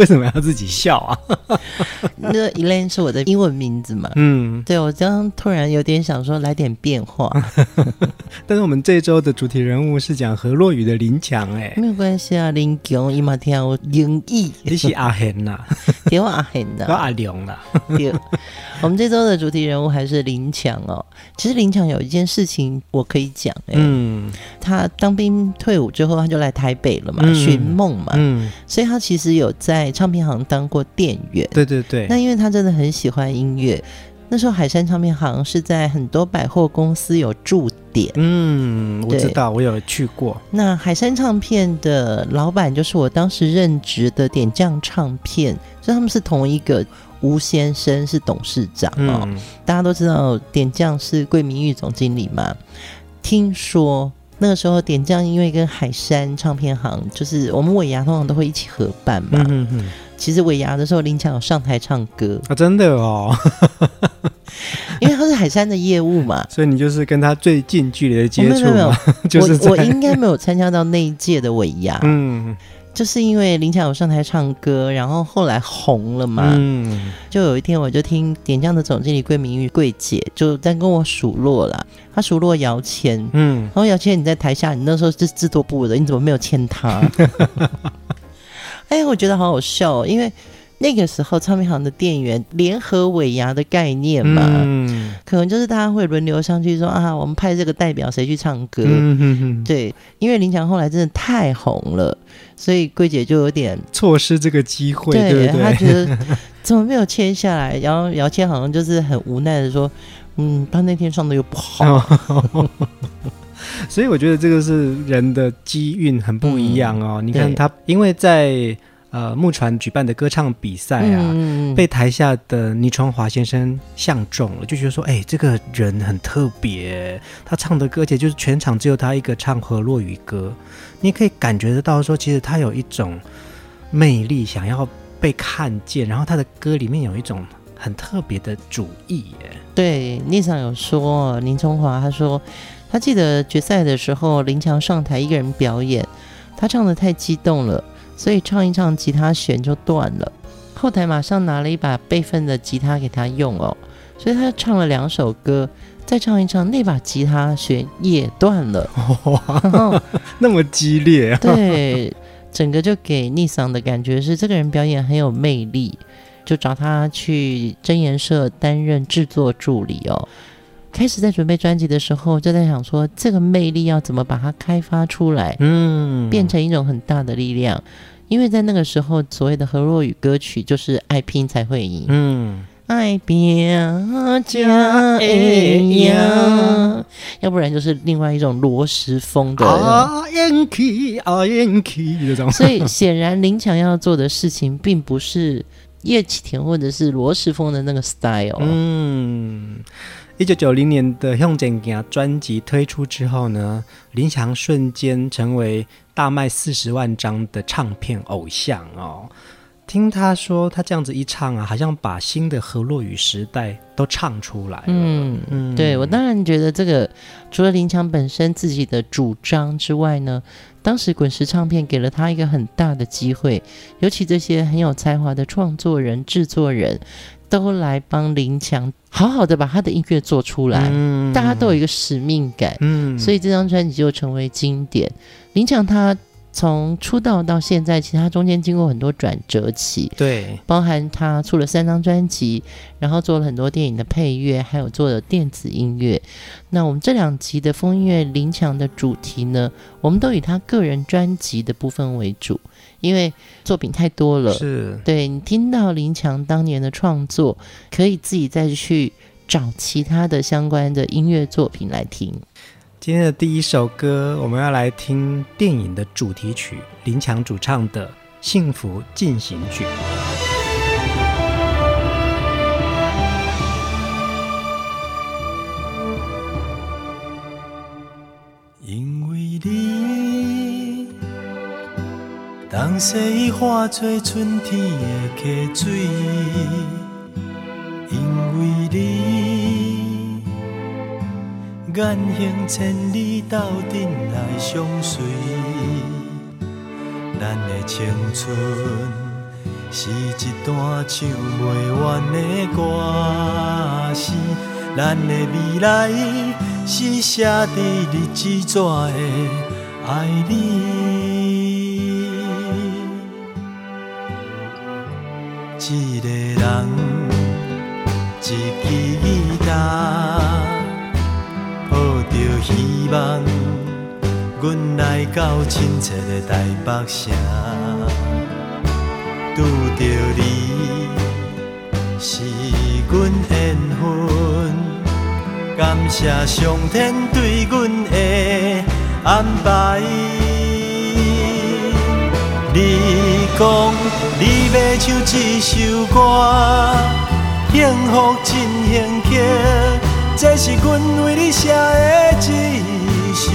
为什么要自己笑啊？那 Elaine 是我的英文名字嘛？嗯，对，我刚刚突然有点想说来点变化。但是我们这周的主题人物是讲何洛雨的林强，哎，没有关系啊，林强伊嘛听我英译，你是阿贤呐？电话阿贤呐？我阿良啦。对，我们这周的主题人物还是林强哦。其实林强有一件事情我可以讲，哎，嗯，他当兵退伍之后，他就来台北了嘛，寻梦嘛，嗯，所以他其实有在。唱片行当过店员，对对对。那因为他真的很喜欢音乐，那时候海山唱片行是在很多百货公司有驻点。嗯，我知道，我有去过。那海山唱片的老板就是我当时任职的点将唱片，所以他们是同一个吴先生是董事长哦。嗯、大家都知道点将是桂明玉总经理嘛？听说。那个时候，点将因为跟海山唱片行，就是我们尾牙通常都会一起合办嘛。嗯哼，其实尾牙的时候，林强有上台唱歌啊，真的哦。因为他是海山的业务嘛，所以你就是跟他最近距离的接触。没有没有，就是我我应该没有参加到那一届的尾牙。嗯。就是因为林强有上台唱歌，然后后来红了嘛。嗯，就有一天我就听点将的总经理桂明玉桂姐就在跟我数落啦，她数落姚谦。嗯，然后姚谦你在台下，你那时候是制作部的，你怎么没有签他？哎，我觉得好好笑哦，因为。那个时候，唱片行的店员联合尾牙的概念嘛，嗯、可能就是大家会轮流上去说啊，我们派这个代表谁去唱歌？嗯、哼哼对，因为林强后来真的太红了，所以桂姐就有点错失这个机会，对，对？她觉得 怎么没有签下来？然后姚谦好像就是很无奈的说，嗯，他那天唱的又不好，哦、所以我觉得这个是人的机运很不一样哦。嗯、你看他，因为在。呃，木船举办的歌唱比赛啊，嗯、被台下的倪传华先生相中了，就觉得说，哎、欸，这个人很特别，他唱的歌，而且就是全场只有他一个唱河洛语歌，你可以感觉得到说，其实他有一种魅力，想要被看见，然后他的歌里面有一种很特别的主意耶。对，聂桑有说，倪传华他说，他记得决赛的时候，林强上台一个人表演，他唱得太激动了。所以唱一唱，吉他弦就断了。后台马上拿了一把备份的吉他给他用哦，所以他唱了两首歌，再唱一唱，那把吉他弦也断了。哇，那么激烈啊！对，整个就给逆桑的感觉是这个人表演很有魅力，就找他去真言社担任制作助理哦。开始在准备专辑的时候，就在想说这个魅力要怎么把它开发出来，嗯，变成一种很大的力量。因为在那个时候，所谓的河洛语歌曲就是爱拼才会赢，嗯，爱拼加会赢，要不然就是另外一种罗时风的，种。所以显然林强要做的事情，并不是叶启田或者是罗时风的那个 style，嗯。一九九零年的《向前行》专辑推出之后呢，林强瞬间成为大卖四十万张的唱片偶像哦。听他说，他这样子一唱啊，好像把新的河洛语时代都唱出来了。嗯嗯，对，我当然觉得这个除了林强本身自己的主张之外呢，当时滚石唱片给了他一个很大的机会，尤其这些很有才华的创作人、制作人。都来帮林强好好的把他的音乐做出来，嗯、大家都有一个使命感，嗯，所以这张专辑就成为经典。林强他从出道到现在，其实他中间经过很多转折期，对，包含他出了三张专辑，然后做了很多电影的配乐，还有做了电子音乐。那我们这两集的风音乐林强的主题呢，我们都以他个人专辑的部分为主，因为作品太多了。是，对，你听到林强当年的创作，可以自己再去找其他的相关的音乐作品来听。今天的第一首歌，我们要来听电影的主题曲，林强主唱的《幸福进行曲》。因为你，当时化作春天的溪水，远行千里，斗阵来相随。咱的青春是一段唱不完的歌词，咱的未来是写在日子纸的爱你。希望，阮来到亲切的台北城，拄着你是阮缘分，感谢上天对阮的安排。你讲你要唱这首歌，幸福进行曲。这是阮为你写的一首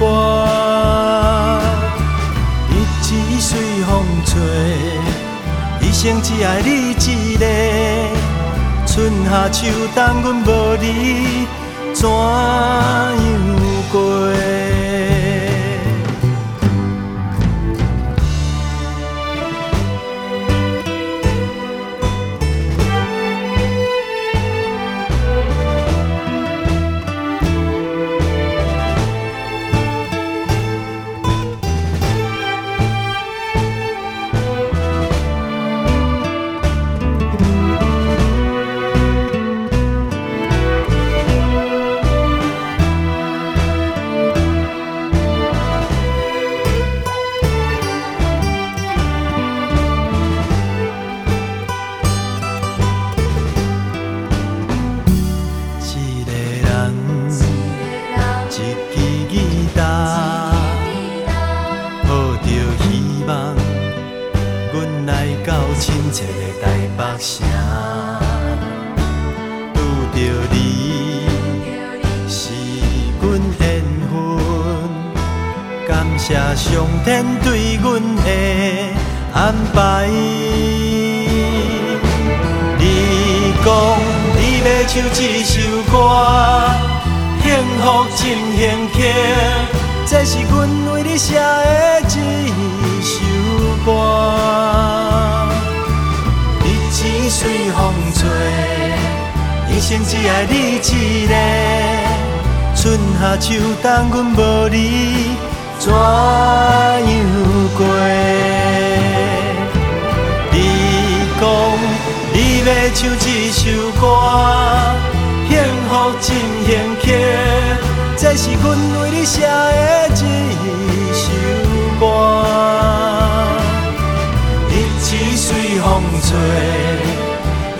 歌，日子随风吹，一生只爱你一个。春夏秋冬，阮无你怎样过？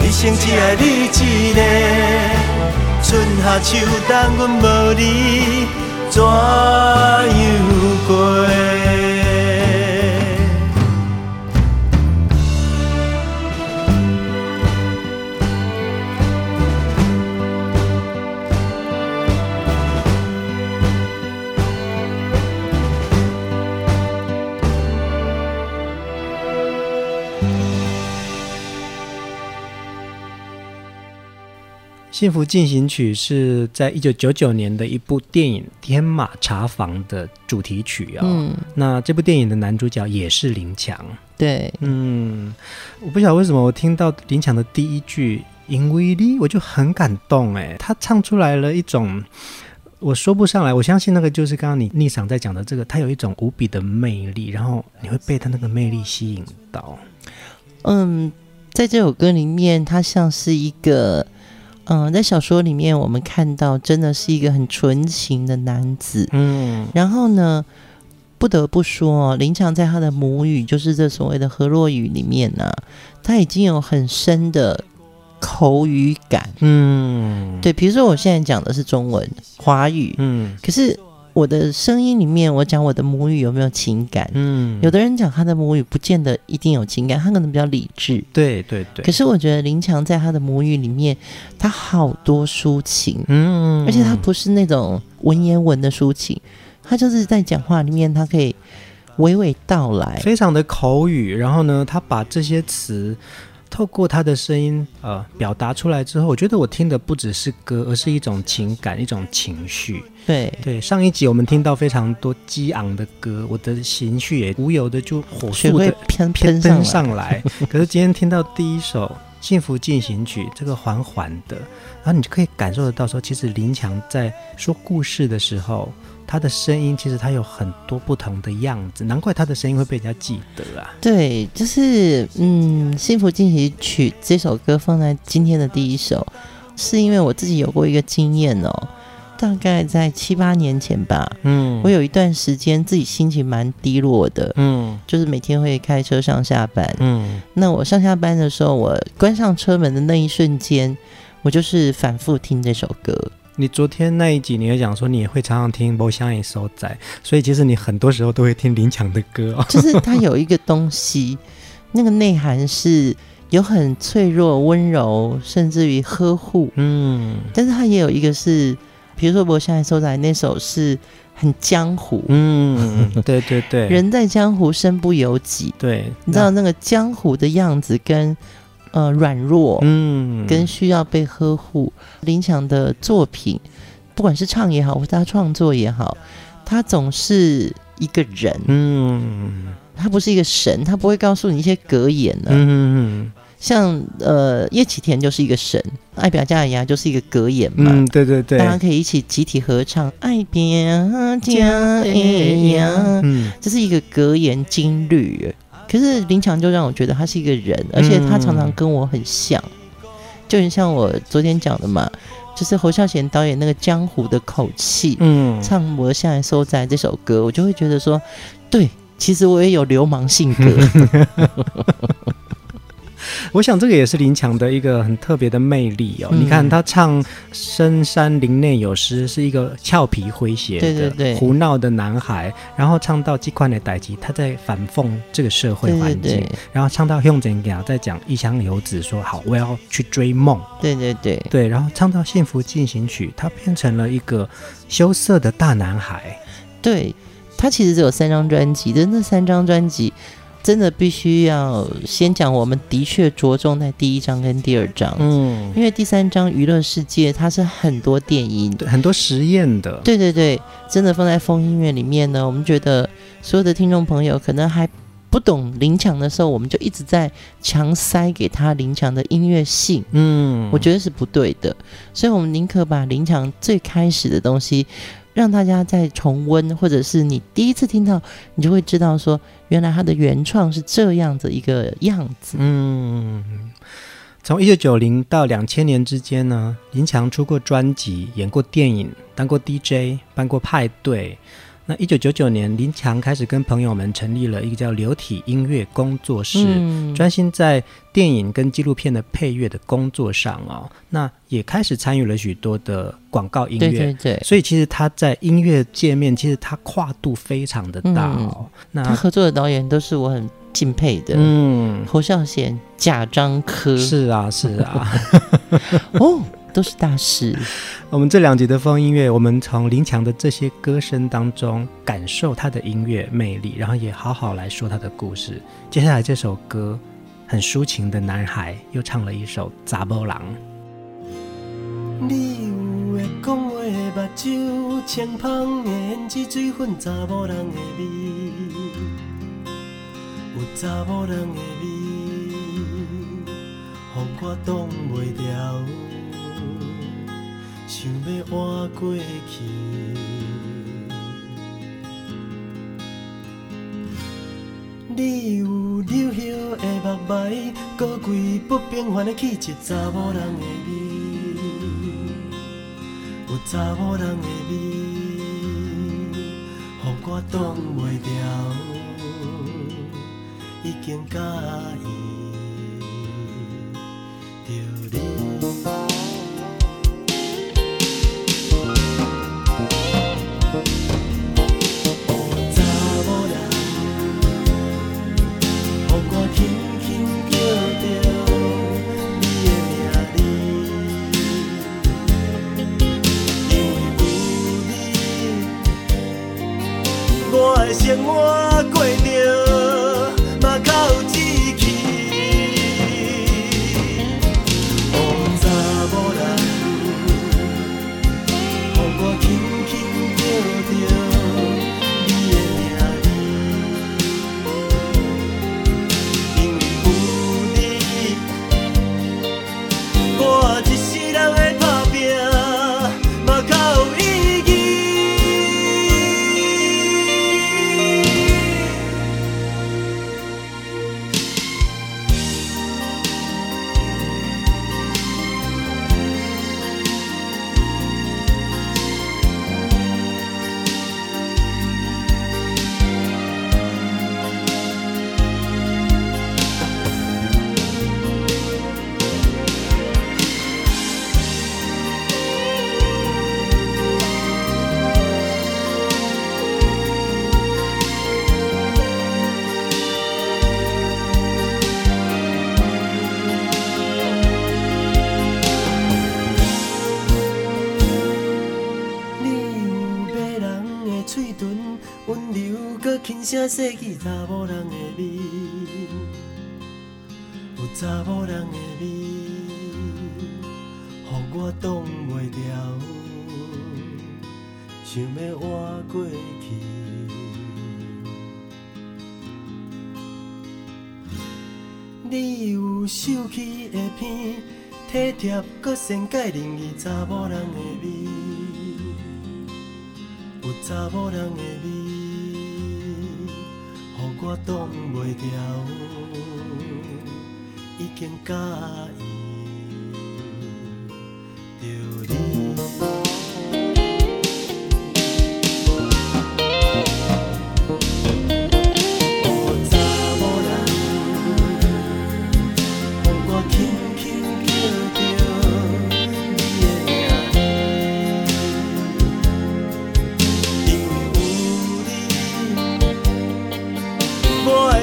一生只爱你一个。春夏秋冬，阮无你怎样过？幸福进行曲》是在一九九九年的一部电影《天马茶房》的主题曲啊、哦。嗯，那这部电影的男主角也是林强。对，嗯，我不晓得为什么我听到林强的第一句“因为你”，我就很感动哎，他唱出来了一种。我说不上来。我相信那个就是刚刚你逆桑在讲的这个，他有一种无比的魅力，然后你会被他那个魅力吸引到。嗯，在这首歌里面，他像是一个，嗯，在小说里面我们看到真的是一个很纯情的男子。嗯，然后呢，不得不说，林强在他的母语，就是这所谓的河洛语里面呢、啊，他已经有很深的。口语感，嗯，对，比如说我现在讲的是中文华语，嗯，可是我的声音里面，我讲我的母语有没有情感？嗯，有的人讲他的母语不见得一定有情感，他可能比较理智，对对对。可是我觉得林强在他的母语里面，他好多抒情，嗯，而且他不是那种文言文的抒情，他就是在讲话里面，他可以娓娓道来，非常的口语，然后呢，他把这些词。透过他的声音，呃，表达出来之后，我觉得我听的不只是歌，而是一种情感，一种情绪。对对，上一集我们听到非常多激昂的歌，我的情绪也无由的就火速的喷喷喷上来。可是今天听到第一首《幸福进行曲》，这个缓缓的，然后你就可以感受得到，说其实林强在说故事的时候。他的声音其实他有很多不同的样子，难怪他的声音会被人家记得啊。对，就是嗯，《幸福进行曲》这首歌放在今天的第一首，是因为我自己有过一个经验哦，大概在七八年前吧。嗯，我有一段时间自己心情蛮低落的。嗯，就是每天会开车上下班。嗯，那我上下班的时候，我关上车门的那一瞬间，我就是反复听这首歌。你昨天那一集，你也讲说你也会常常听《无声的所在》，所以其实你很多时候都会听林强的歌哦。就是他有一个东西，那个内涵是有很脆弱、温柔，甚至于呵护。嗯，但是他也有一个是，比如说《无声的所在》那首是很江湖。嗯，对对对，人在江湖身不由己。对，你知道那个江湖的样子跟。呃，软弱，嗯，跟需要被呵护。林强的作品，不管是唱也好，或是他创作也好，他总是一个人，嗯，他不是一个神，他不会告诉你一些格言呢，嗯，像呃叶启田就是一个神，爱表加牙就是一个格言嘛，嗯，对对对，大家可以一起集体合唱，爱表加牙，嗯，这是一个格言金律。可是林强就让我觉得他是一个人，而且他常常跟我很像，嗯、就很像我昨天讲的嘛，就是侯孝贤导演那个江湖的口气，嗯，唱《我下来收在》这首歌，我就会觉得说，对，其实我也有流氓性格。我想这个也是林强的一个很特别的魅力哦。嗯、你看他唱《深山林内有诗》，是一个俏皮诙谐的、对对对胡闹的男孩，然后唱到《机关的代志》，他在反讽这个社会环境，对对对然后唱到《向前行》，在讲异乡游子说好，我要去追梦。对对对对，然后唱到《幸福进行曲》，他变成了一个羞涩的大男孩。对，他其实只有三张专辑，但那三张专辑。真的必须要先讲，我们的确着重在第一章跟第二章，嗯，因为第三章娱乐世界它是很多电影，很多实验的，对对对，真的放在风音乐里面呢，我们觉得所有的听众朋友可能还不懂林强的时候，我们就一直在强塞给他林强的音乐性，嗯，我觉得是不对的，所以我们宁可把林强最开始的东西。让大家再重温，或者是你第一次听到，你就会知道说，原来他的原创是这样的一个样子。嗯，从一九九零到两千年之间呢，林强出过专辑，演过电影，当过 DJ，办过派对。那一九九九年，林强开始跟朋友们成立了一个叫流体音乐工作室，嗯、专心在电影跟纪录片的配乐的工作上哦。那也开始参与了许多的广告音乐，对对对。所以其实他在音乐界面，其实他跨度非常的大哦。嗯、那他合作的导演都是我很敬佩的，嗯，侯孝贤、贾樟柯，是啊，是啊，哦。都是大师。我们这两集的风音乐，我们从林强的这些歌声当中感受他的音乐魅力，然后也好好来说他的故事。接下来这首歌很抒情的男孩又唱了一首《查某人》。你有会讲话的目睭，清芳的胭脂水粉，查某人的味，有查某人的味，让我挡袂牢。想要换过去。你有柳叶的目眉，阁贵不平凡的气质，查某人的美，有查某人的美，予我挡袂牢，已经甲伊。生活过着声细语，查某人的美，有查某人的美，予我挡袂牢，想要换过去。你有秀气的鼻，体贴阁善解人意，查某人的美，有查某人的美。我挡袂牢，已经甲伊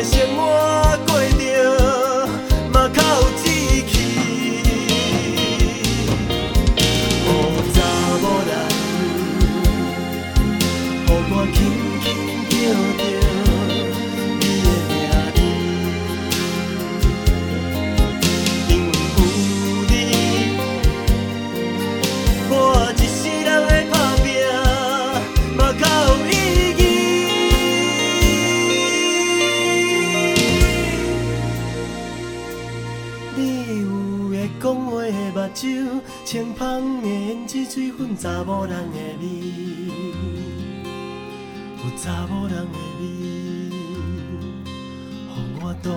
羡慕。查某人的味，有查某人的味，予我挡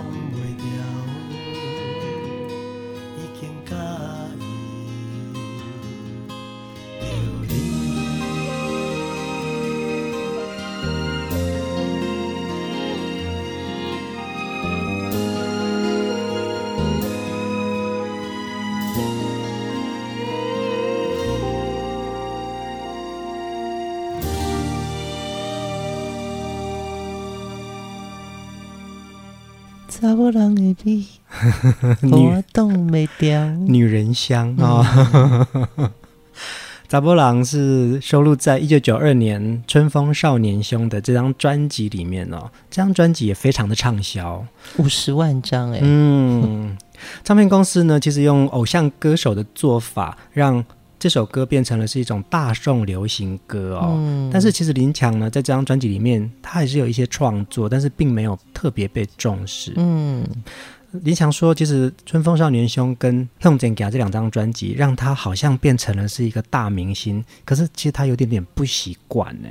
查某人的美，我挡袂掉。女人香啊！查某人是收录在一九九二年《春风少年兄》的这张专辑里面哦。这张专辑也非常的畅销，五十万张哎。嗯，唱片公司呢，其实用偶像歌手的做法让。这首歌变成了是一种大众流行歌哦，嗯、但是其实林强呢，在这张专辑里面，他还是有一些创作，但是并没有特别被重视。嗯，林强说，其实《春风少年兄》跟《向前行》这两张专辑，让他好像变成了是一个大明星，可是其实他有点点不习惯呢。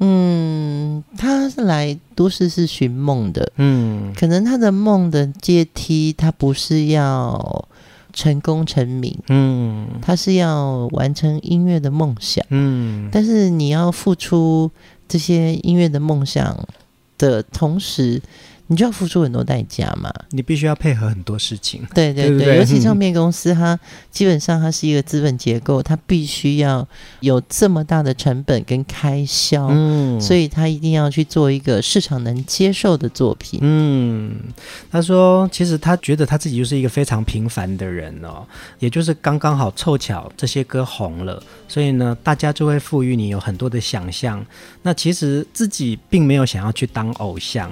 嗯，他是来都市是寻梦的，嗯，可能他的梦的阶梯，他不是要成功成名，嗯，他是要完成音乐的梦想，嗯，但是你要付出这些音乐的梦想的同时。你就要付出很多代价嘛，你必须要配合很多事情。对对对，对对，尤其唱片公司，它基本上它是一个资本结构，它必须要有这么大的成本跟开销，嗯，所以他一定要去做一个市场能接受的作品。嗯，他说，其实他觉得他自己就是一个非常平凡的人哦，也就是刚刚好凑巧这些歌红了，所以呢，大家就会赋予你有很多的想象。那其实自己并没有想要去当偶像。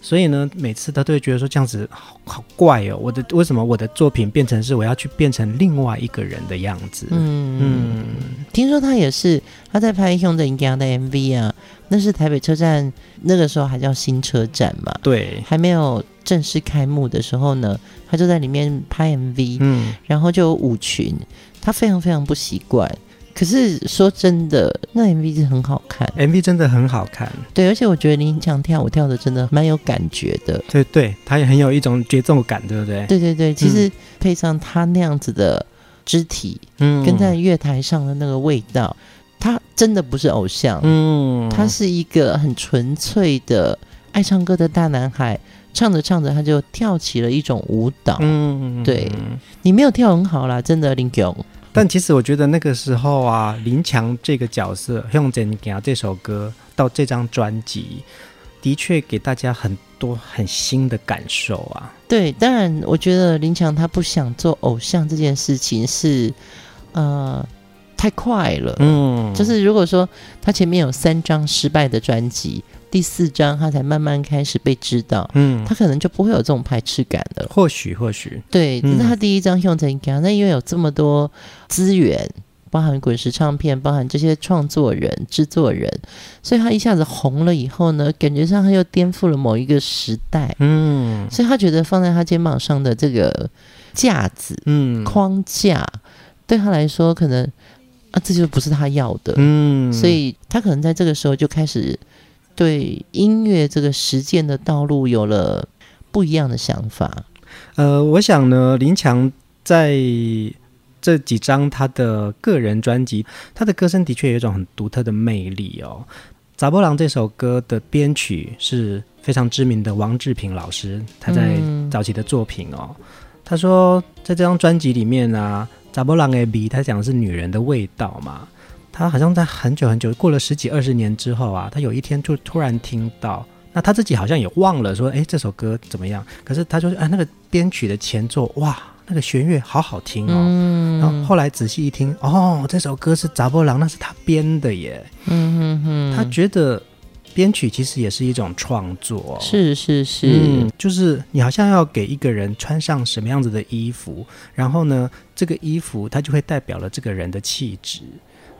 所以呢，每次他都会觉得说这样子好好怪哦。我的为什么我的作品变成是我要去变成另外一个人的样子？嗯嗯，听说他也是他在拍《兄弟一样》的 MV 啊，那是台北车站那个时候还叫新车站嘛，对，还没有正式开幕的时候呢，他就在里面拍 MV，嗯，然后就有舞群，他非常非常不习惯。可是说真的，那 MV 是很好看，MV 真的很好看。对，而且我觉得林强跳舞跳的真的蛮有感觉的。对对，他也很有一种节奏感，对不对？对对对，其实配上他那样子的肢体，嗯，跟在月台上的那个味道，他真的不是偶像，嗯，他是一个很纯粹的爱唱歌的大男孩，唱着唱着他就跳起了一种舞蹈。嗯，对，你没有跳很好啦，真的林强。但其实我觉得那个时候啊，林强这个角色用真讲这首歌到这张专辑，的确给大家很多很新的感受啊。对，当然我觉得林强他不想做偶像这件事情是，呃，太快了。嗯，就是如果说他前面有三张失败的专辑。第四章，他才慢慢开始被知道，嗯，他可能就不会有这种排斥感了。或许，或许，对，这是他第一张用成歌，那因为有这么多资源，包含滚石唱片，包含这些创作人、制作人，所以他一下子红了以后呢，感觉上他又颠覆了某一个时代，嗯，所以他觉得放在他肩膀上的这个架子，嗯，框架，对他来说可能啊，这就不是他要的，嗯，所以他可能在这个时候就开始。对音乐这个实践的道路有了不一样的想法。呃，我想呢，林强在这几张他的个人专辑，他的歌声的确有一种很独特的魅力哦。《查某人》这首歌的编曲是非常知名的王志平老师，他在早期的作品哦。嗯、他说，在这张专辑里面啊，《查某人的味》他讲的是女人的味道嘛。他好像在很久很久过了十几二十年之后啊，他有一天就突然听到，那他自己好像也忘了说，哎，这首歌怎么样？可是他就说，啊，那个编曲的前奏，哇，那个弦乐好好听哦。嗯、然后后来仔细一听，哦，这首歌是查某人，那是他编的耶。嗯哼哼，他觉得编曲其实也是一种创作。是是是，嗯，就是你好像要给一个人穿上什么样子的衣服，然后呢，这个衣服它就会代表了这个人的气质。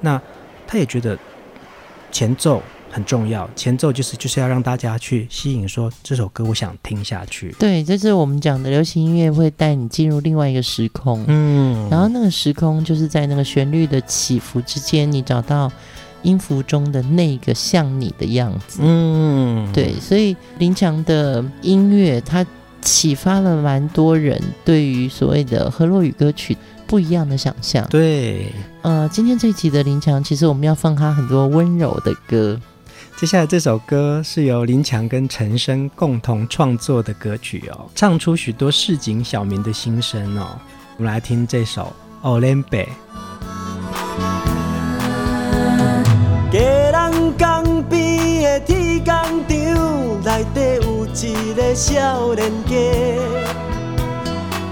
那他也觉得前奏很重要，前奏就是就是要让大家去吸引，说这首歌我想听下去。对，这是我们讲的流行音乐会带你进入另外一个时空，嗯，然后那个时空就是在那个旋律的起伏之间，你找到音符中的那个像你的样子。嗯，对，所以林强的音乐，它启发了蛮多人对于所谓的河洛语歌曲不一样的想象。对，呃，今天这一集的林强，其实我们要放他很多温柔的歌。接下来这首歌是由林强跟陈升共同创作的歌曲哦，唱出许多市井小民的心声哦。我们来听这首《乌轮伯》。家人江边的铁工厂，内底有一个少年家。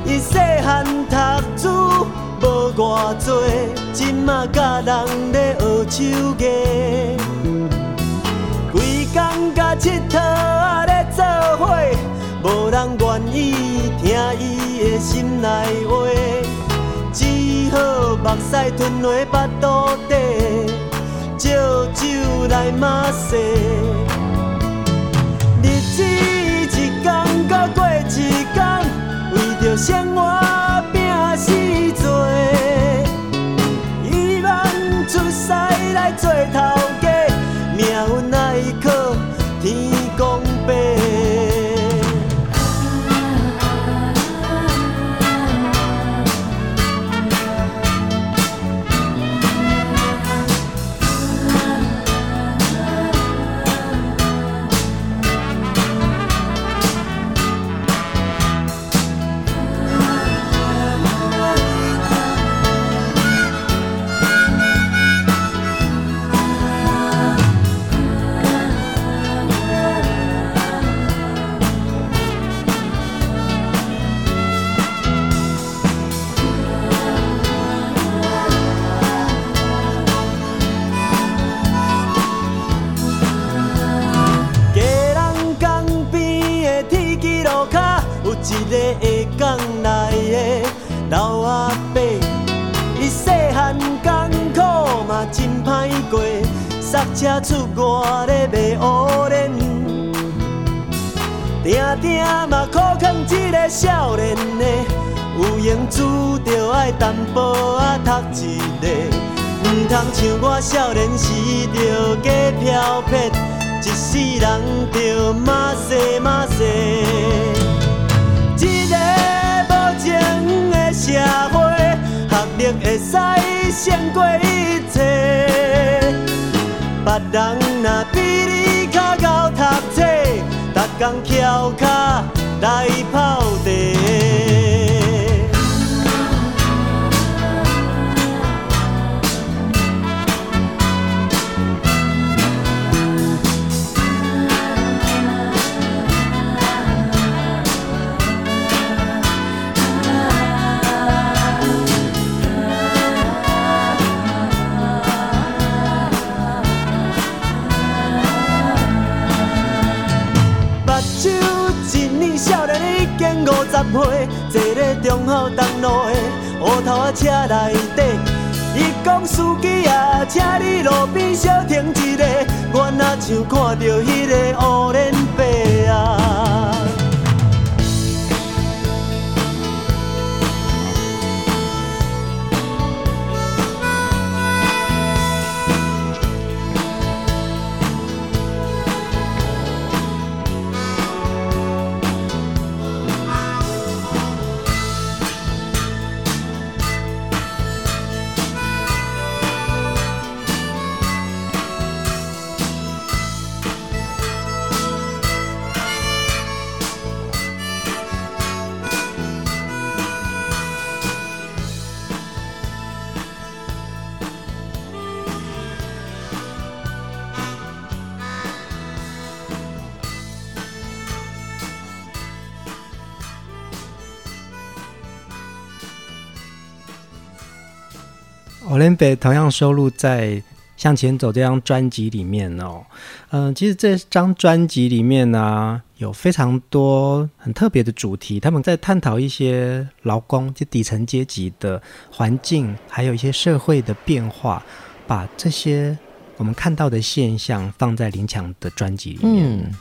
伊细汉读书无偌多，今嘛甲人咧学手艺。规工甲佚佗啊咧做伙，无人愿意听伊的心内话，只好目屎吞落腹肚底，借酒来骂世。日子一天甲过一生活拼死做，希望出世来做头。淡薄仔读一个，毋通像我少年时着假飘撇。一世人着马西马西，一个无情的社会，学历会使胜过一切。别人若比你较高读册，逐工翘脚来泡茶。坐咧中孝东路的乌头啊车内底，伊讲司机啊，请你路边小停一下，我若像看到迄个乌脸伯啊。同样收录在《向前走》这张专辑里面哦。嗯、其实这张专辑里面呢、有非常多很特别的主题，他们在探讨一些劳工就底层阶级的环境，还有一些社会的变化，把这些我们看到的现象放在林强的专辑里面。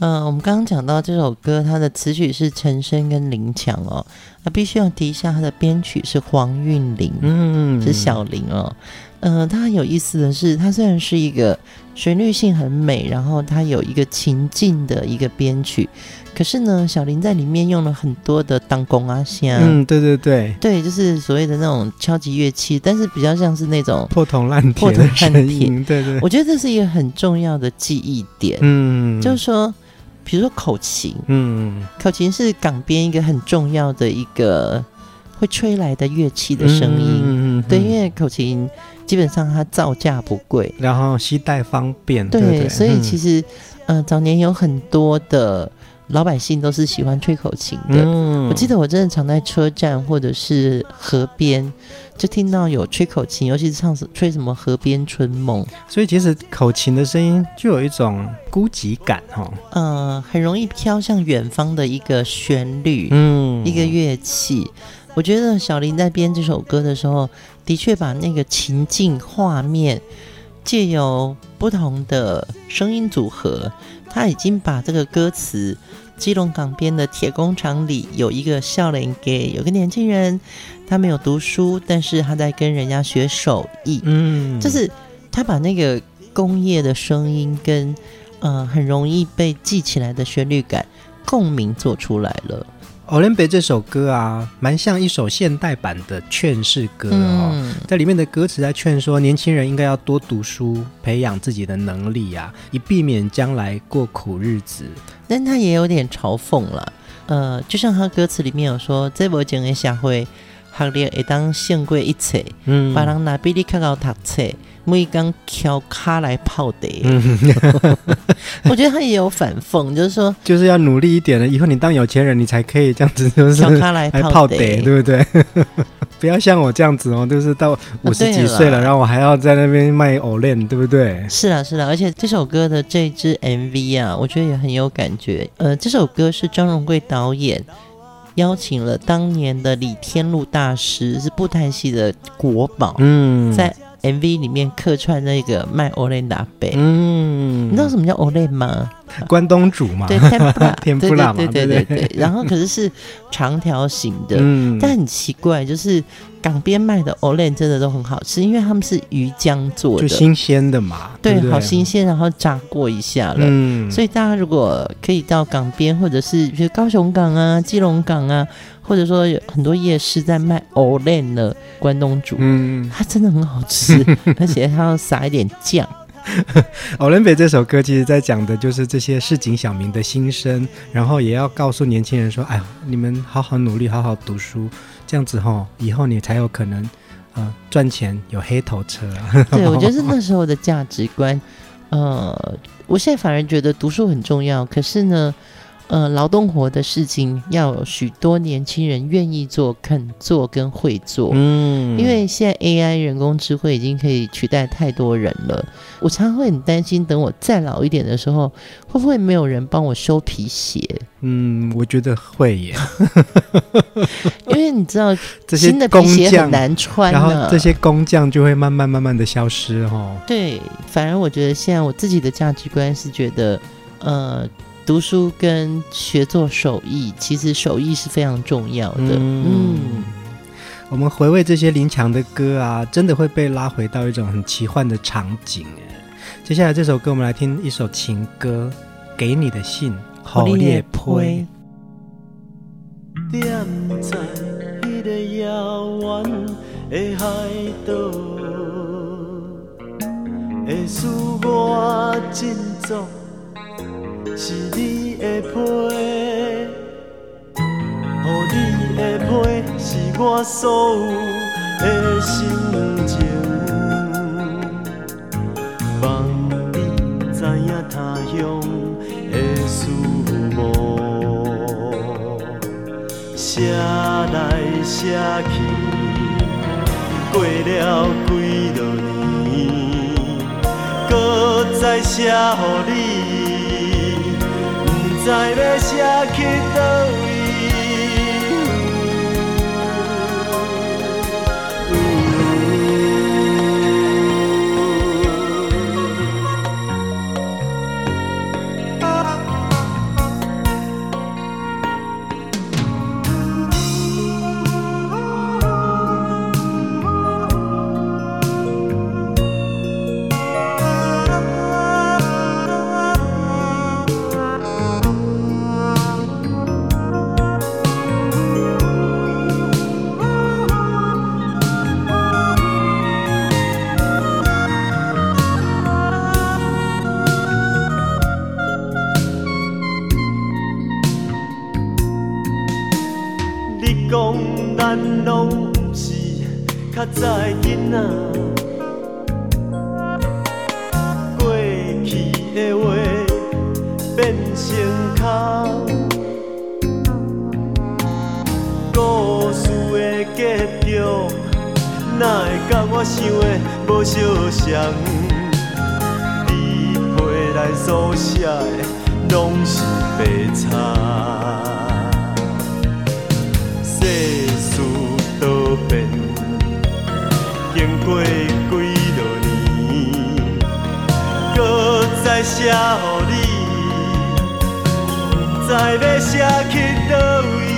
嗯、呃，我们刚刚讲到这首歌，它的词曲是陈升跟林强哦。那必须要提一下，它的编曲是黄韵玲，嗯，是小林哦。呃，它很有意思的是，它虽然是一个旋律性很美，然后它有一个情境的一个编曲，可是呢，小林在里面用了很多的当弓啊香，嗯，对对对，对，就是所谓的那种敲击乐器，但是比较像是那种破铜烂铁，破铜烂铁，对对。我觉得这是一个很重要的记忆点，嗯，就是说。比如说口琴，嗯，口琴是港边一个很重要的一个会吹来的乐器的声音，嗯嗯、对，因为口琴基本上它造价不贵，然后携带方便，对，对对所以其实，嗯、呃，早年有很多的老百姓都是喜欢吹口琴的。嗯，我记得我真的常在车站或者是河边。就听到有吹口琴，尤其是唱吹什么《河边春梦》，所以其实口琴的声音就有一种孤寂感，哈，呃，很容易飘向远方的一个旋律，嗯，一个乐器。我觉得小林在编这首歌的时候，的确把那个情境画面，借由不同的声音组合，他已经把这个歌词。基隆港边的铁工厂里有一个笑脸给，有个年轻人，他没有读书，但是他在跟人家学手艺。嗯，就是他把那个工业的声音跟呃很容易被记起来的旋律感共鸣做出来了。《欧连贝》这首歌啊，蛮像一首现代版的劝世歌哦。嗯、在里面的歌词在劝说年轻人应该要多读书，培养自己的能力啊，以避免将来过苦日子。但他也有点嘲讽了，呃，就像他歌词里面有说，这无情的社会，学历会当胜过一切，嗯，别人拿比你较高读册。每刚挑卡来泡的，嗯、我觉得他也有反讽，就是说，就是要努力一点了，以后你当有钱人，你才可以这样子，就是来泡的，对不对？不要像我这样子哦，就是到五十几岁了，啊、然后我还要在那边卖偶练，对不对？是啊，是啊，而且这首歌的这支 MV 啊，我觉得也很有感觉。呃，这首歌是张荣贵导演邀请了当年的李天禄大师，是布袋戏的国宝，嗯，在 MV 里面客串那个卖欧蕾拿贝，嗯，你知道什么叫欧蕾吗？关东煮嘛，对，天妇罗，天妇罗嘛，对对对对对。然后可是是长条形的，嗯，但很奇怪，就是港边卖的欧蕾真的都很好吃，因为他们是鱼浆做的，就新鲜的嘛，对，对对？好新鲜，然后炸过一下了，嗯，所以大家如果可以到港边，或者是比如高雄港啊、基隆港啊，或者说有很多夜市在卖欧蕾的关东煮，嗯，它真的很好吃，而且它要撒一点酱。欧蕾贝这首歌，其实在讲的就是这些市井小民的心声，然后也要告诉年轻人说：“哎，你们好好努力，好好读书，这样子哈，以后你才有可能呃赚钱，有黑头车。”对，我觉得是那时候的价值观。呃，我现在反而觉得读书很重要，可是呢。呃，劳动活的事情要有许多年轻人愿意做、肯做跟会做。嗯，因为现在 AI 人工智慧已经可以取代太多人了。我常常会很担心，等我再老一点的时候，会不会没有人帮我修皮鞋？嗯，我觉得会耶。因为你知道，新的皮鞋很难穿，然后这些工匠就会慢慢慢慢的消失哦。对，反而我觉得现在我自己的价值观是觉得，呃。读书跟学做手艺，其实手艺是非常重要的。嗯，嗯，我们回味这些林强的歌啊，真的会被拉回到一种很奇幻的场景。接下来这首歌，我们来听一首情歌，《给你的信》。好烈呸！是你的批，予你的批是我所有的心情。望你知影他乡的思慕，写来写去，过了几多年，搁再写予你。不知要写去叨讲，咱拢是较在囡仔，过去的话变成空。故事的结局，哪会甲我想的无相像？你背来所写的，拢是白差。世事多变，经过几落年，搁再写乎？你知要写去叨位。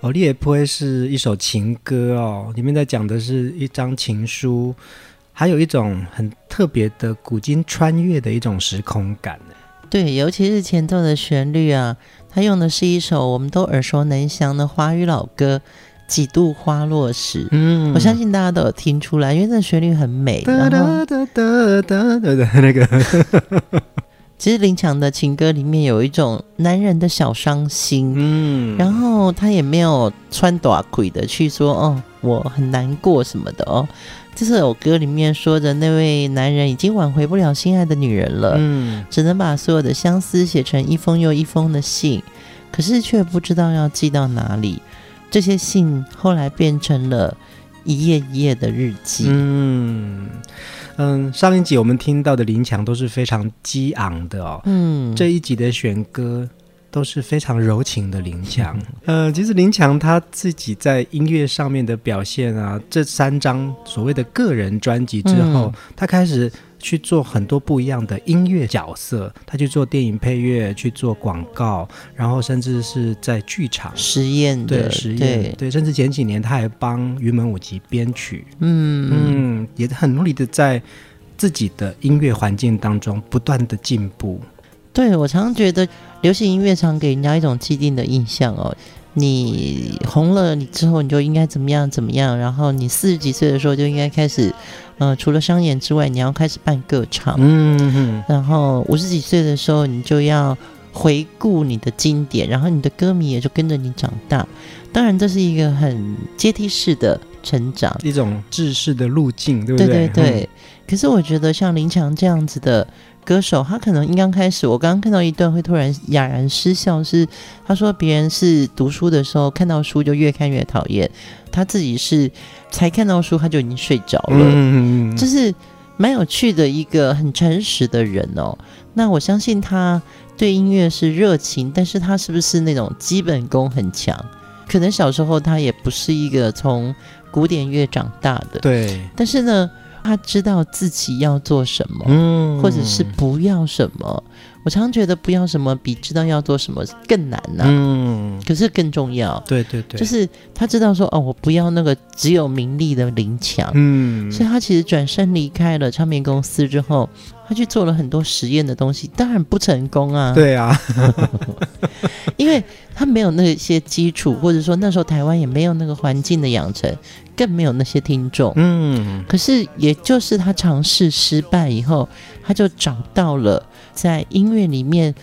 哦，你也不会是一首情歌哦，里面在讲的是一张情书，还有一种很特别的古今穿越的一种时空感。对，尤其是前奏的旋律啊，它用的是一首我们都耳熟能详的华语老歌。几度花落时，嗯，我相信大家都有听出来，因为那旋律很美。然后，那个，其实林强的情歌里面有一种男人的小伤心，嗯，然后他也没有穿短裤的去说，哦，我很难过什么的哦。这首歌里面说的那位男人已经挽回不了心爱的女人了，嗯，只能把所有的相思写成一封又一封的信，可是却不知道要寄到哪里。这些信后来变成了一页一页的日记。嗯嗯，上一集我们听到的林强都是非常激昂的哦。嗯，这一集的选歌都是非常柔情的林强。嗯、呃，其实林强他自己在音乐上面的表现啊，这三张所谓的个人专辑之后，嗯、他开始。去做很多不一样的音乐角色，他去做电影配乐，去做广告，然后甚至是在剧场实验对实验对，对，甚至前几年他还帮云门舞集编曲，嗯嗯，也很努力的在自己的音乐环境当中不断的进步。对，我常常觉得流行音乐常给人家一种既定的印象哦。你红了，你之后你就应该怎么样怎么样，然后你四十几岁的时候就应该开始，呃，除了商演之外，你要开始办歌唱，嗯哼，然后五十几岁的时候，你就要回顾你的经典，然后你的歌迷也就跟着你长大。当然，这是一个很阶梯式的成长，一种制式的路径，对不对？对对对。嗯、可是我觉得像林强这样子的。歌手他可能一刚开始，我刚刚看到一段会突然哑然失笑，是他说别人是读书的时候看到书就越看越讨厌，他自己是才看到书他就已经睡着了，嗯，嗯，就是蛮有趣的一个很诚实的人哦。那我相信他对音乐是热情，但是他是不是那种基本功很强？可能小时候他也不是一个从古典乐长大的，对，但是呢。他知道自己要做什么，嗯，或者是不要什么。我常常觉得不要什么比知道要做什么更难呐，啊，嗯，可是更重要。对对对，就是他知道说哦，我不要那个只有名利的林强，嗯，所以他其实转身离开了唱片公司之后，他去做了很多实验的东西，当然不成功啊。对啊，因为他没有那些基础，或者说那时候台湾也没有那个环境的养成。更没有那些听众，嗯，可是也就是他尝试失败以后，他就找到了在音乐里面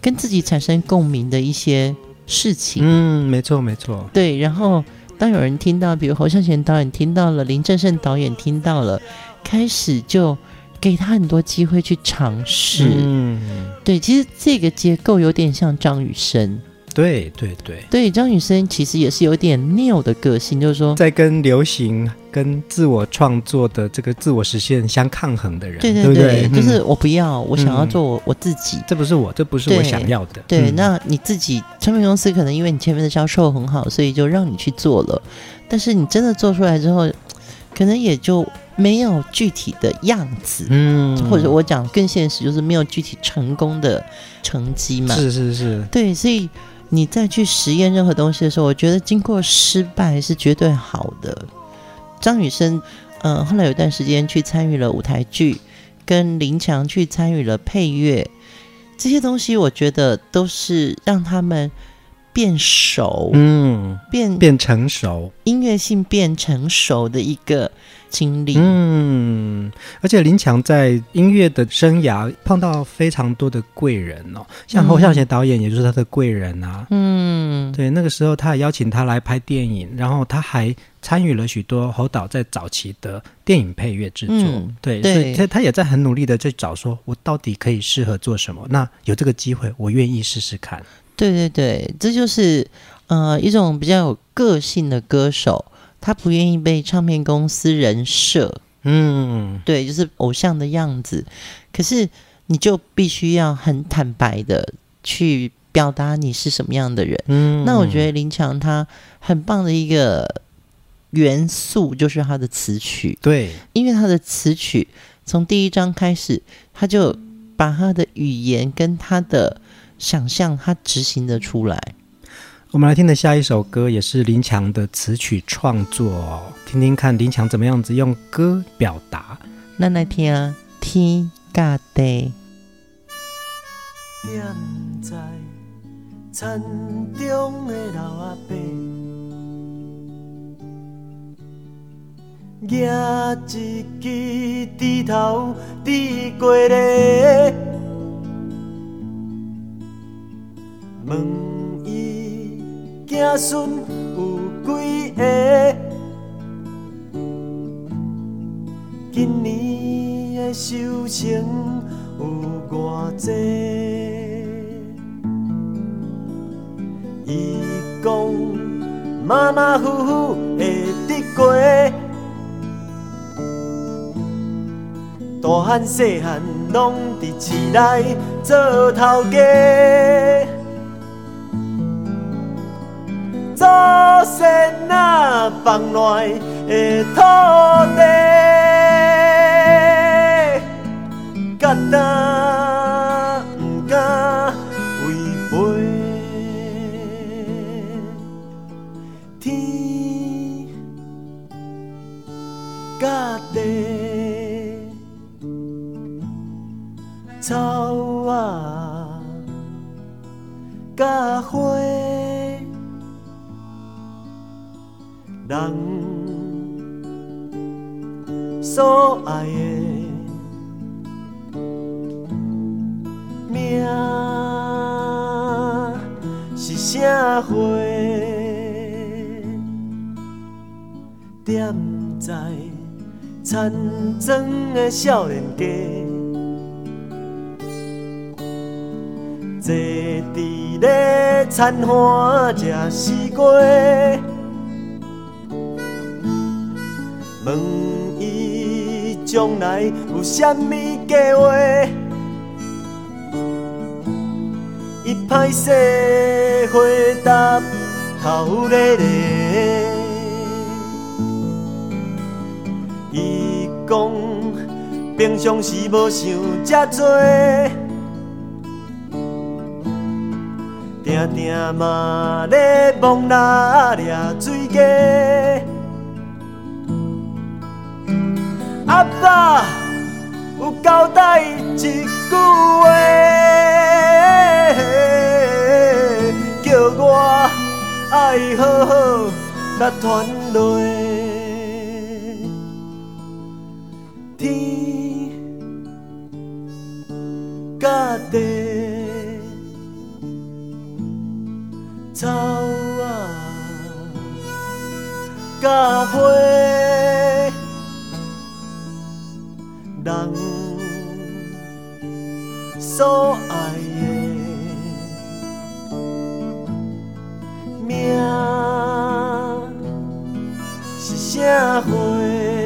跟自己产生共鸣的一些事情，嗯，没错没错，对。然后当有人听到，比如侯孝贤导演听到了，林正盛导演听到了，开始就给他很多机会去尝试，嗯，对。其实这个结构有点像张雨生。对对对。对，张雨生其实也是有点 neo 的个性，就是说在跟流行、跟自我创作的这个自我实现相抗衡的人，对对对，就是我不要，嗯、我想要做我我自己，这不是我，这不是我想要的。对，那你自己唱片公司可能因为你前面的销售很好，所以就让你去做了，但是你真的做出来之后，可能也就没有具体的样子，嗯，或者我讲更现实，就是没有具体成功的成绩嘛，是是是，对，所以。你再去实验任何东西的时候，我觉得经过失败是绝对好的。张雨生，嗯、呃，后来有一段时间去参与了舞台剧，跟林强去参与了配乐，这些东西我觉得都是让他们变熟，嗯，变变成熟，音乐性变成熟的一个。经历，嗯，而且林强在音乐的生涯碰到非常多的贵人哦，像侯孝贤导演，也就是他的贵人啊，嗯，对，那个时候他也邀请他来拍电影，然后他还参与了许多侯导在早期的电影配乐制作，嗯、对，对，所以他他也在很努力的在找，说我到底可以适合做什么？那有这个机会，我愿意试试看。对对对，这就是呃一种比较有个性的歌手。他不愿意被唱片公司人设，嗯，对，就是偶像的样子。可是你就必须要很坦白的去表达你是什么样的人。嗯，那我觉得林强他很棒的一个元素就是他的词曲，对，因为他的词曲从第一章开始，他就把他的语言跟他的想象，他执行的出来。我们来听的下一首歌也是林强的词曲创作，哦听听看林强怎么样子用歌表达。咱来听啊，天甲地。踮在田中的老阿伯，举一支枝头滴过来，问伊。子孙有几个？今年的收成有偌济？伊讲马马虎虎会得过，大汉细汉拢伫市内做头家。祖先啊，放来的土地，敢担人所爱的命是社会，踮在田庄的少年家，坐伫咧田环食西瓜。问伊将来有啥物计划？伊歹势回答头咧咧。伊讲平常时无想遮多，定定嘛咧摸蜊掠水鸡。阿爸有交代一句话，叫我爱好好来传落。天甲地，草啊甲花。人所爱的命是社会。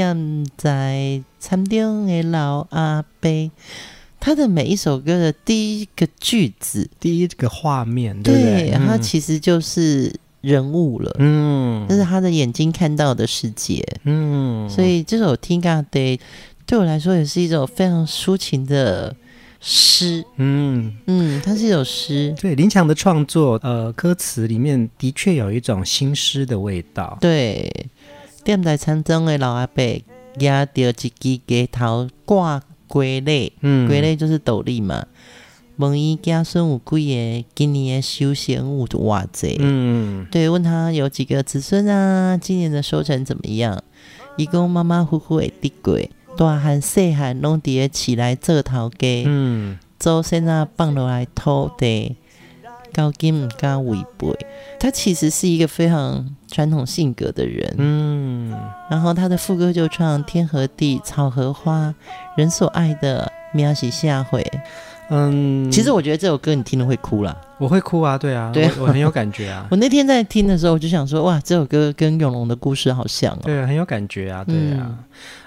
踮在餐厅的老阿伯，他的每一首歌的第一个句子、第一个画面，对，对，他其实就是人物了。嗯，这是他的眼睛看到的世界。嗯，所以这首《天甲地》对我来说也是一种非常抒情的诗。嗯嗯，它是一首诗。对，林强的创作，呃，歌词里面的确有一种新诗的味道。对。踮在田中的老阿伯，举着一支鸡头挂鸡肋，嗯，归类就是斗笠嘛。问伊家孙有几个，今年的收成有偌济？嗯，对，问他有几个子孙啊？今年的收成怎么样？伊讲马马虎虎会得过，大汉细汉拢伫咧起来做头家，嗯，祖先啊放落来土地，高金唔敢违背。他其实是一个非常传统性格的人，嗯，然后他的副歌就唱天和地，草和花，人所爱的，喵是下回。嗯，其实我觉得这首歌你听了会哭啦，我会哭啊，对啊，对我，我很有感觉啊。我那天在听的时候，我就想说，哇，这首歌跟永龙的故事好像哦，对，很有感觉啊，对啊。嗯，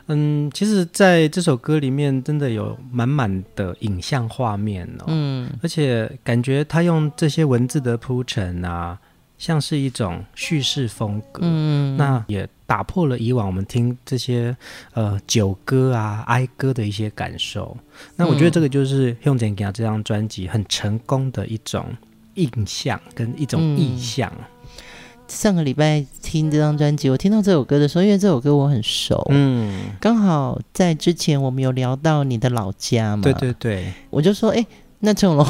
嗯，其实在这首歌里面，真的有满满的影像画面哦，嗯，而且感觉他用这些文字的铺陈啊。像是一种叙事风格，嗯，那也打破了以往我们听这些呃酒歌啊、哀歌的一些感受。那我觉得这个就是《用简给他》这张专辑很成功的一种印象跟一种意象。嗯、上个礼拜听这张专辑，我听到这首歌的时候，因为这首歌我很熟，嗯，刚好在之前我们有聊到你的老家嘛，对对对，我就说，哎、欸，那成龙，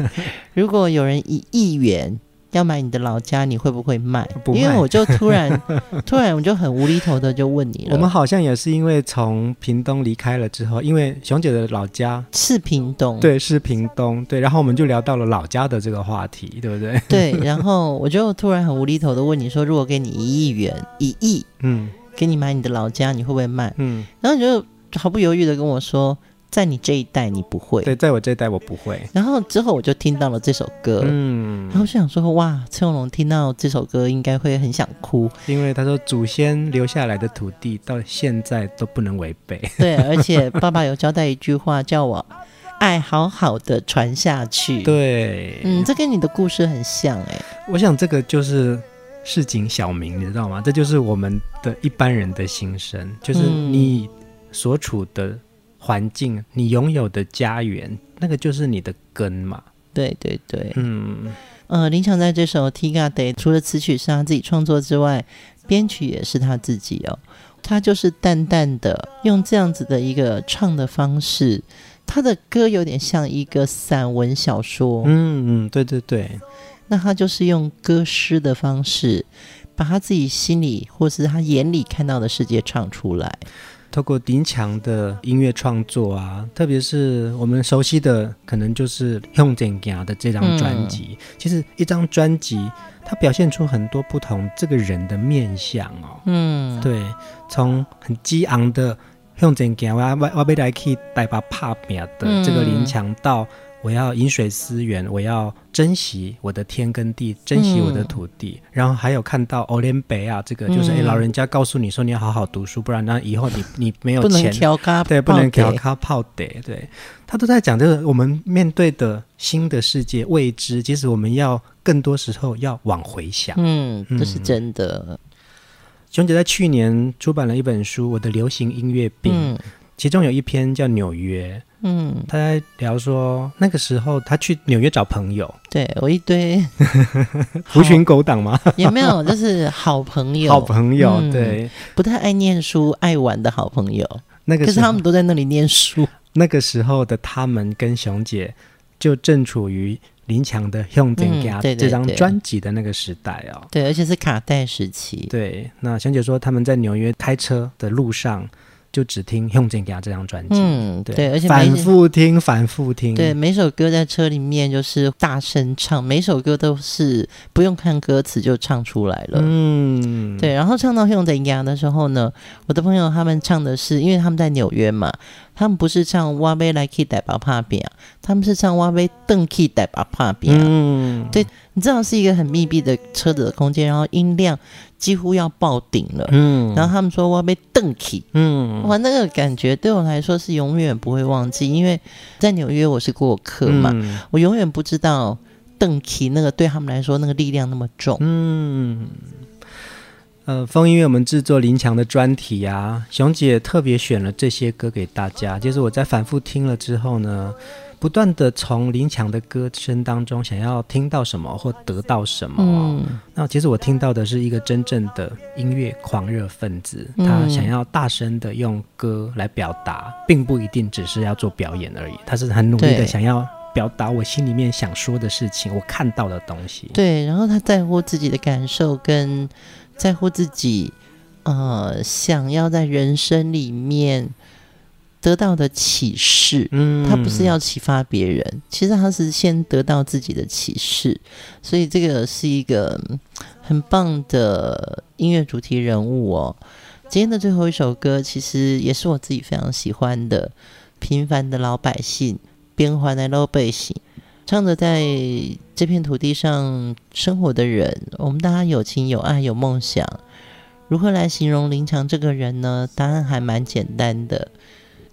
如果有人以亿元。要买你的老家，你会不会卖？不卖。因为我就突然，突然我就很无厘头的就问你了。我们好像也是因为从屏东离开了之后，因为熊姐的老家是屏东，对，是屏东，对，然后我们就聊到了老家的这个话题，对不对？对，然后我就突然很无厘头的问你说，如果给你一亿元，一亿，嗯，给你买你的老家，你会不会卖？嗯，然后你就毫不犹豫的跟我说。在你这一代，你不会。对，在我这一代，我不会。然后之后，我就听到了这首歌，嗯，然后就想说，哇，陈永龙听到这首歌，应该会很想哭，因为他说祖先留下来的土地到现在都不能违背。对，而且爸爸有交代一句话，叫我爱好好的传下去。对，嗯，这跟你的故事很像哎。我想这个就是市井小民，你知道吗？这就是我们的一般人的心声，就是你所处的。环境，你拥有的家园，那个就是你的根嘛。对对对，嗯，呃，林强在这首《Tiga Day》除了词曲是他自己创作之外，编曲也是他自己哦。他就是淡淡的用这样子的一个唱的方式，他的歌有点像一个散文小说。嗯嗯，对对对。那他就是用歌诗的方式，把他自己心里或是他眼里看到的世界唱出来。透过林强的音乐创作啊，特别是我们熟悉的，可能就是《向前行》的这张专辑。嗯、其实一张专辑，它表现出很多不同这个人的面相哦。嗯，对，从很激昂的《向前行》，我我我被来去带把怕面的这个林强到。我要饮水思源，我要珍惜我的天跟地，珍惜我的土地。嗯、然后还有看到欧联北啊，这个就是哎、嗯，老人家告诉你说你要好好读书，不然那以后你 你没有钱，对，不能调咖泡得，对，他都在讲这个我们面对的新的世界未知，其实我们要更多时候要往回想。嗯，这是真的。嗯、熊姐在去年出版了一本书《我的流行音乐病》，嗯、其中有一篇叫《纽约》。嗯，他在聊说那个时候他去纽约找朋友，对，我一堆 狐群狗党吗？也没有，就是好朋友，好朋友，嗯、对，不太爱念书、爱玩的好朋友。那个，可是他们都在那里念书。那个时候的他们跟熊姐就正处于林强的《向前行》这张专辑的那个时代哦，对，而且是卡带时期。对，那熊姐说他们在纽约开车的路上。就只听《用剑给他》这张专辑，嗯，对，对，而且反复听，反复听，对，每首歌在车里面就是大声唱，每首歌都是不用看歌词就唱出来了，嗯，对，然后唱到《用剑给他》的时候呢，我的朋友他们唱的是，因为他们在纽约嘛。他们不是唱哇贝来去带把帕饼，他们是唱哇贝邓去带把帕饼。嗯，对，你知道是一个很密闭的车子的空间，然后音量几乎要爆顶了。嗯，然后他们说哇贝邓去，嗯，哇，那个感觉对我来说是永远不会忘记，因为在纽约我是过客嘛，嗯、我永远不知道邓去那个对他们来说那个力量那么重。嗯。呃，风音乐我们制作林强的专题啊，熊姐特别选了这些歌给大家。就是我在反复听了之后呢，不断的从林强的歌声当中想要听到什么或得到什么。嗯，那其实我听到的是一个真正的音乐狂热分子，他想要大声的用歌来表达，并不一定只是要做表演而已，他是很努力的想要表达我心里面想说的事情，我看到的东西。对，然后他在乎自己的感受，跟在乎自己，呃，想要在人生里面。得到的启示，嗯，他不是要启发别人，其实他是先得到自己的启示，所以这个是一个很棒的音乐主题人物哦。今天的最后一首歌，其实也是我自己非常喜欢的，《平凡的老百姓》，边环的老百姓，唱着在这片土地上生活的人，我们大家有情有爱有梦想，如何来形容林强这个人呢？答案还蛮简单的。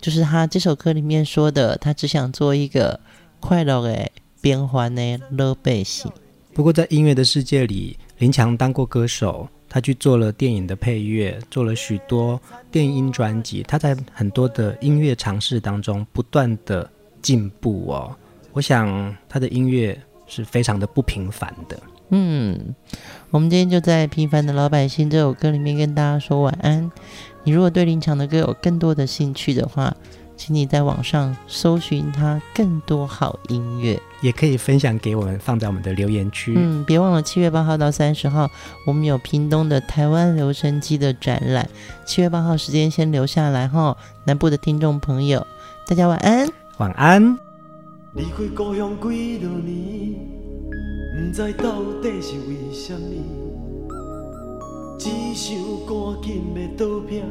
就是他这首歌里面说的，他只想做一个快乐的、边环的老百姓。不过，在音乐的世界里，林强当过歌手，他去做了电影的配乐，做了许多电音专辑。他在很多的音乐尝试当中不断的进步哦。我想他的音乐是非常的不平凡的。嗯，我们今天就在《平凡的老百姓》这首歌里面跟大家说晚安。你如果对林强的歌有更多的兴趣的话，请你在网上搜寻他更多好音乐，也可以分享给我们，放在我们的留言区。嗯，别忘了七月八号到三十号，我们有屏东的台湾留声机的展览。七月八号时间先留下来哈，南部的听众朋友，大家晚安，晚安。离开故乡几多年，不知到底是为什么。只想赶紧的倒拼，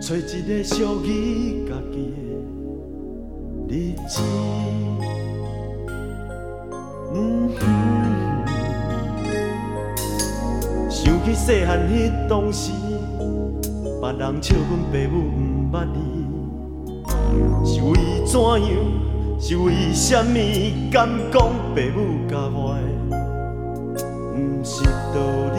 找一个属于家己的日子。想起细汉迄当时，别人笑阮爸母不捌你，是为怎样？是为什么？敢讲爸母教坏，不是道理。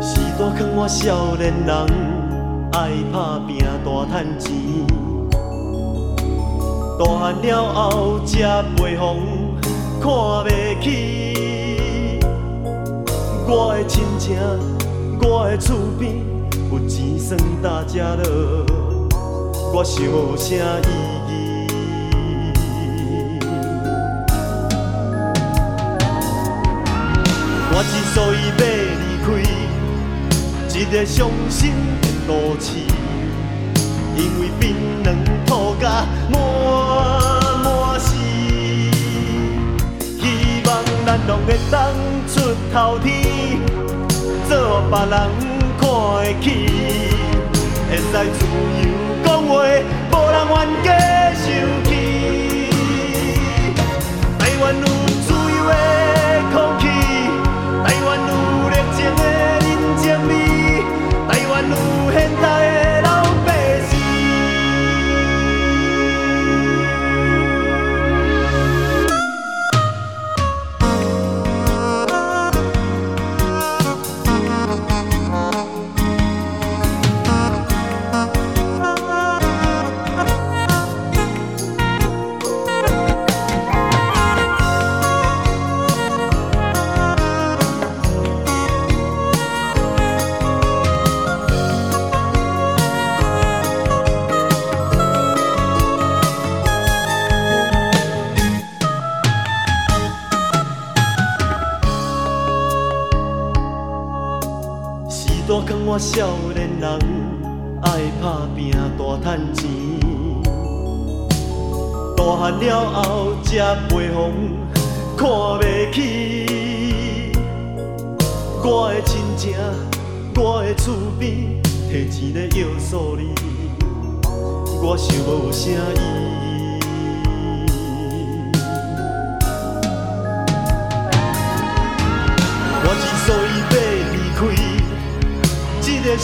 是大坑我少年人爱打拼大赚钱，大汉了后才袂红，看袂起。我的亲情，我的厝边，有钱算大家乐，我想啥意义？我之所以要离开。一个伤心的都市，因为槟榔土甲满满是，希望咱拢会当出头天，做别人看会起，会使自由讲话，无人冤家生我少年人爱打拼大赚钱，大汉了后才袂红，看袂起。我的亲情，我的厝边，提钱来约束你，我想无啥意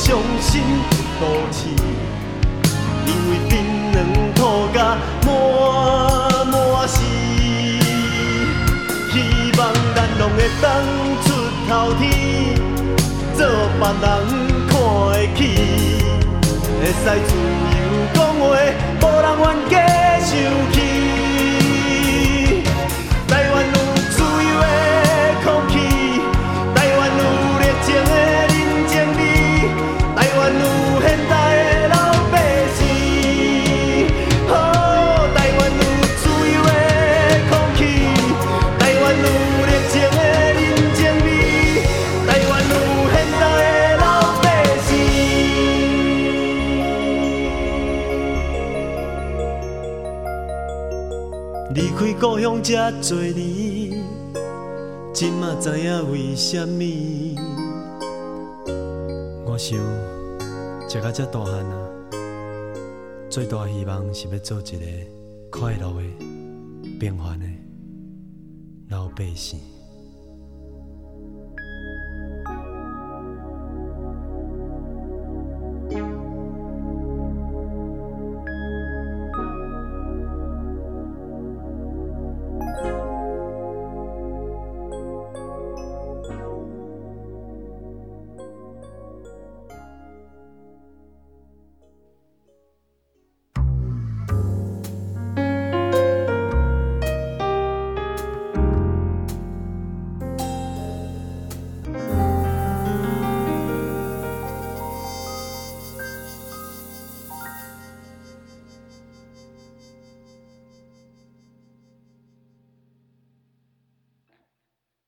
伤心都市，因为槟榔土甲满满是，希望咱拢会当出头天，做别人看会起，会使自由讲话，无人愿假想去。故乡这多年，今嘛知影为什么？我想，食到这大汉啊，最大希望是要做一个快乐的、平凡的老百姓。